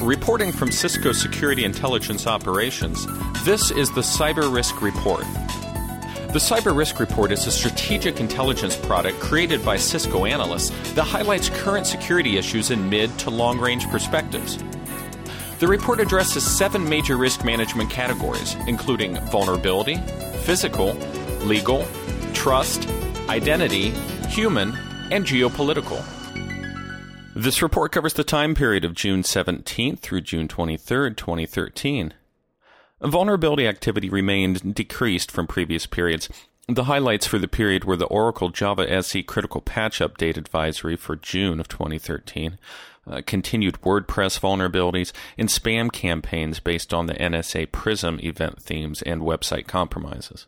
Reporting from Cisco Security Intelligence Operations, this is the Cyber Risk Report. The Cyber Risk Report is a strategic intelligence product created by Cisco analysts that highlights current security issues in mid to long range perspectives. The report addresses seven major risk management categories, including vulnerability, physical, legal, trust, identity, human, and geopolitical. This report covers the time period of June 17th through June 23rd, 2013. Vulnerability activity remained decreased from previous periods. The highlights for the period were the Oracle Java SE Critical Patch Update Advisory for June of 2013, uh, continued WordPress vulnerabilities, and spam campaigns based on the NSA Prism event themes and website compromises.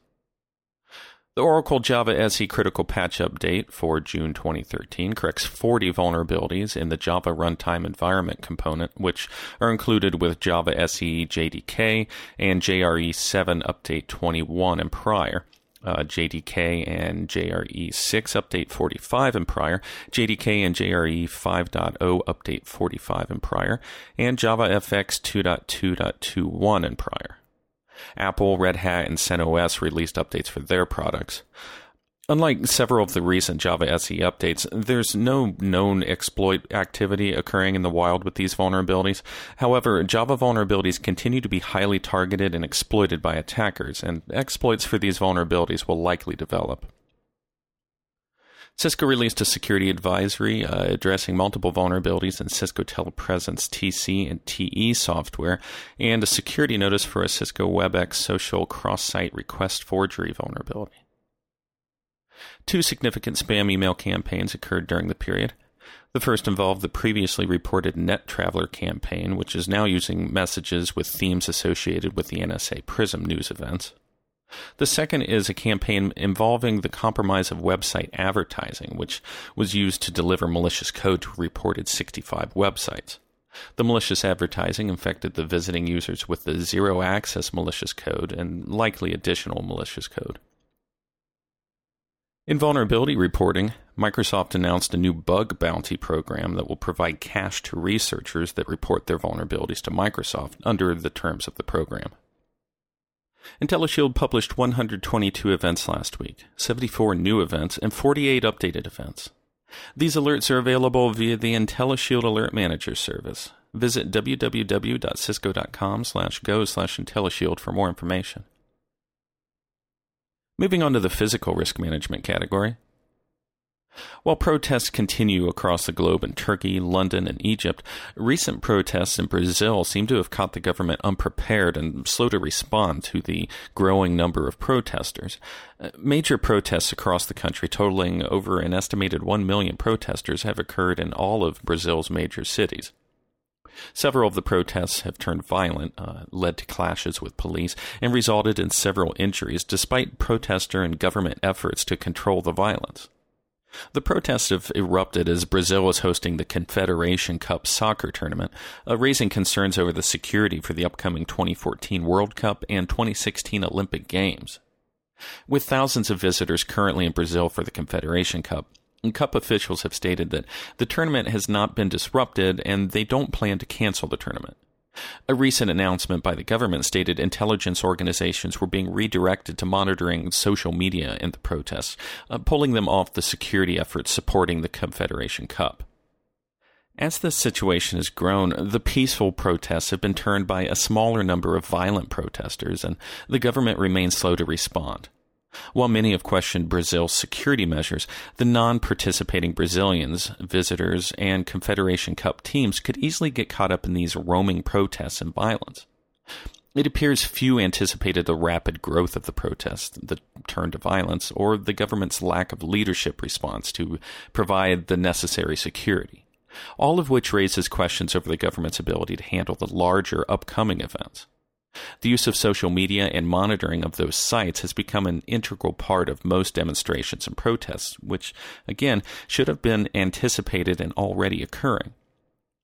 The Oracle Java SE Critical Patch Update for June 2013 corrects 40 vulnerabilities in the Java Runtime Environment component, which are included with Java SE JDK and JRE 7 Update 21 and prior. Uh, JDK and JRE 6 Update 45 and prior, JDK and JRE 5.0 Update 45 and prior, and Java FX 2.2.21 and prior. Apple, Red Hat, and CentOS released updates for their products. Unlike several of the recent Java SE updates, there's no known exploit activity occurring in the wild with these vulnerabilities. However, Java vulnerabilities continue to be highly targeted and exploited by attackers, and exploits for these vulnerabilities will likely develop. Cisco released a security advisory uh, addressing multiple vulnerabilities in Cisco Telepresence TC and TE software, and a security notice for a Cisco WebEx social cross site request forgery vulnerability. Two significant spam email campaigns occurred during the period. The first involved the previously reported NetTraveler campaign, which is now using messages with themes associated with the NSA Prism news events. The second is a campaign involving the compromise of website advertising, which was used to deliver malicious code to reported 65 websites. The malicious advertising infected the visiting users with the ZeroAccess malicious code and likely additional malicious code. In vulnerability reporting, Microsoft announced a new bug bounty program that will provide cash to researchers that report their vulnerabilities to Microsoft under the terms of the program. IntelliShield published 122 events last week, 74 new events, and 48 updated events. These alerts are available via the IntelliShield Alert Manager service. Visit www.cisco.com slash go slash IntelliShield for more information. Moving on to the physical risk management category, while protests continue across the globe in Turkey, London, and Egypt, recent protests in Brazil seem to have caught the government unprepared and slow to respond to the growing number of protesters. Uh, major protests across the country, totaling over an estimated 1 million protesters, have occurred in all of Brazil's major cities. Several of the protests have turned violent, uh, led to clashes with police, and resulted in several injuries, despite protester and government efforts to control the violence. The protests have erupted as Brazil is hosting the Confederation Cup soccer tournament, uh, raising concerns over the security for the upcoming 2014 World Cup and 2016 Olympic Games. With thousands of visitors currently in Brazil for the Confederation Cup, Cup officials have stated that the tournament has not been disrupted and they don't plan to cancel the tournament. A recent announcement by the government stated intelligence organizations were being redirected to monitoring social media in the protests, uh, pulling them off the security efforts supporting the Confederation Cup. As the situation has grown, the peaceful protests have been turned by a smaller number of violent protesters, and the government remains slow to respond. While many have questioned Brazil's security measures, the non participating Brazilians, visitors, and Confederation Cup teams could easily get caught up in these roaming protests and violence. It appears few anticipated the rapid growth of the protests, the turn to violence, or the government's lack of leadership response to provide the necessary security, all of which raises questions over the government's ability to handle the larger upcoming events. The use of social media and monitoring of those sites has become an integral part of most demonstrations and protests, which, again, should have been anticipated and already occurring.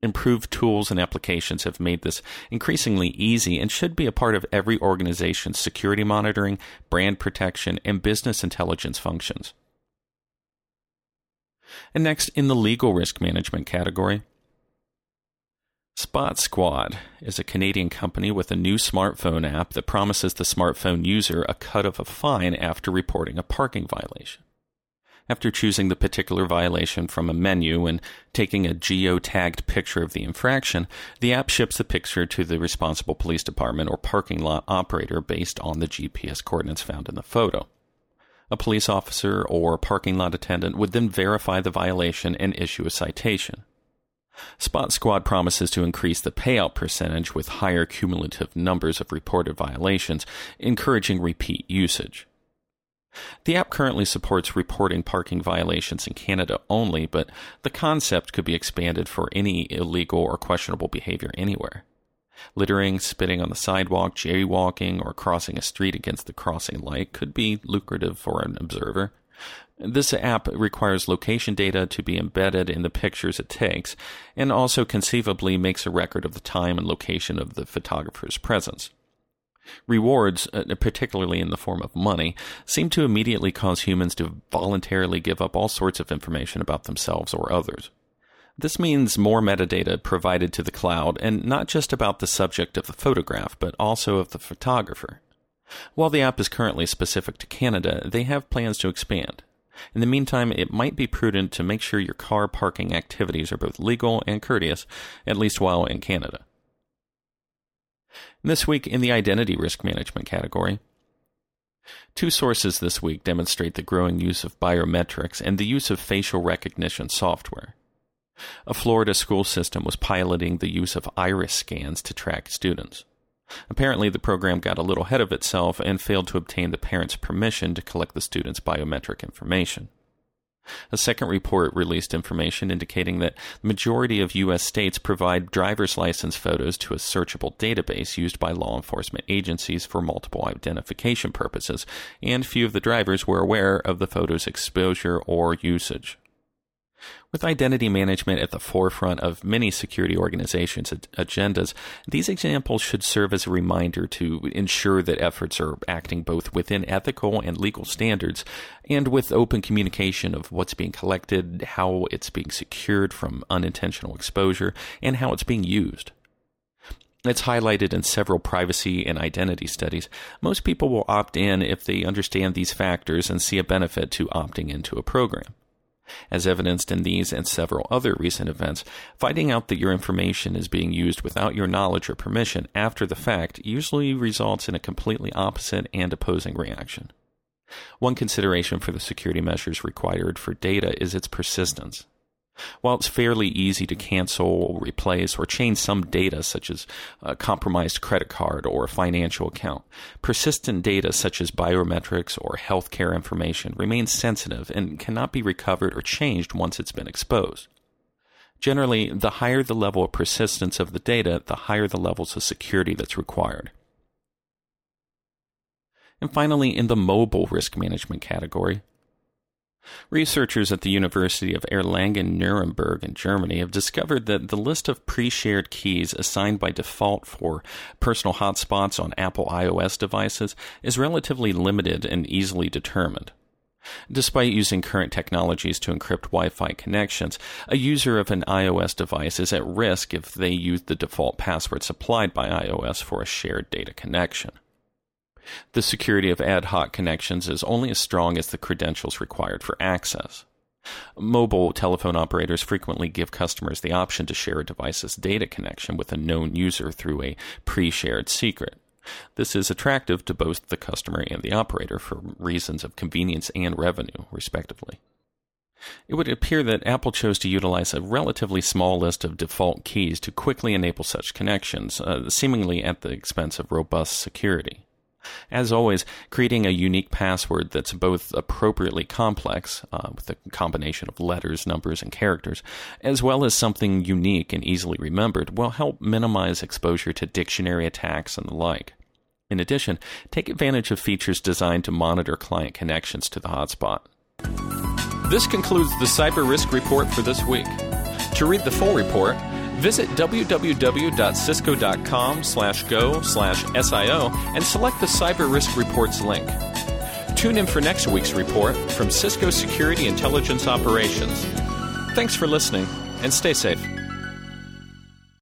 Improved tools and applications have made this increasingly easy and should be a part of every organization's security monitoring, brand protection, and business intelligence functions. And next, in the legal risk management category, Spot Squad is a Canadian company with a new smartphone app that promises the smartphone user a cut of a fine after reporting a parking violation. After choosing the particular violation from a menu and taking a geo-tagged picture of the infraction, the app ships the picture to the responsible police department or parking lot operator based on the GPS coordinates found in the photo. A police officer or parking lot attendant would then verify the violation and issue a citation. Spot Squad promises to increase the payout percentage with higher cumulative numbers of reported violations, encouraging repeat usage. The app currently supports reporting parking violations in Canada only, but the concept could be expanded for any illegal or questionable behavior anywhere. Littering, spitting on the sidewalk, jaywalking, or crossing a street against the crossing light could be lucrative for an observer. This app requires location data to be embedded in the pictures it takes, and also conceivably makes a record of the time and location of the photographer's presence. Rewards, uh, particularly in the form of money, seem to immediately cause humans to voluntarily give up all sorts of information about themselves or others. This means more metadata provided to the cloud, and not just about the subject of the photograph, but also of the photographer. While the app is currently specific to Canada, they have plans to expand. In the meantime, it might be prudent to make sure your car parking activities are both legal and courteous, at least while in Canada. This week in the identity risk management category, Two sources this week demonstrate the growing use of biometrics and the use of facial recognition software. A Florida school system was piloting the use of iris scans to track students. Apparently, the program got a little ahead of itself and failed to obtain the parents' permission to collect the students' biometric information. A second report released information indicating that the majority of U.S. states provide driver's license photos to a searchable database used by law enforcement agencies for multiple identification purposes, and few of the drivers were aware of the photo's exposure or usage. With identity management at the forefront of many security organizations' agendas, these examples should serve as a reminder to ensure that efforts are acting both within ethical and legal standards and with open communication of what's being collected, how it's being secured from unintentional exposure, and how it's being used. It's highlighted in several privacy and identity studies. Most people will opt in if they understand these factors and see a benefit to opting into a program. As evidenced in these and several other recent events, finding out that your information is being used without your knowledge or permission after the fact usually results in a completely opposite and opposing reaction. One consideration for the security measures required for data is its persistence. While it's fairly easy to cancel, replace, or change some data, such as a compromised credit card or a financial account, persistent data such as biometrics or healthcare information remains sensitive and cannot be recovered or changed once it's been exposed. Generally, the higher the level of persistence of the data, the higher the levels of security that's required. And finally, in the mobile risk management category, Researchers at the University of Erlangen-Nuremberg in Germany have discovered that the list of pre-shared keys assigned by default for personal hotspots on Apple iOS devices is relatively limited and easily determined. Despite using current technologies to encrypt Wi Fi connections, a user of an iOS device is at risk if they use the default password supplied by iOS for a shared data connection. The security of ad hoc connections is only as strong as the credentials required for access. Mobile telephone operators frequently give customers the option to share a device's data connection with a known user through a pre shared secret. This is attractive to both the customer and the operator for reasons of convenience and revenue, respectively. It would appear that Apple chose to utilize a relatively small list of default keys to quickly enable such connections, uh, seemingly at the expense of robust security. As always, creating a unique password that's both appropriately complex, uh, with a combination of letters, numbers, and characters, as well as something unique and easily remembered, will help minimize exposure to dictionary attacks and the like. In addition, take advantage of features designed to monitor client connections to the hotspot. This concludes the Cyber Risk Report for this week. To read the full report, Visit www.cisco.com slash go slash SIO and select the Cyber Risk Reports link. Tune in for next week's report from Cisco Security Intelligence Operations. Thanks for listening and stay safe.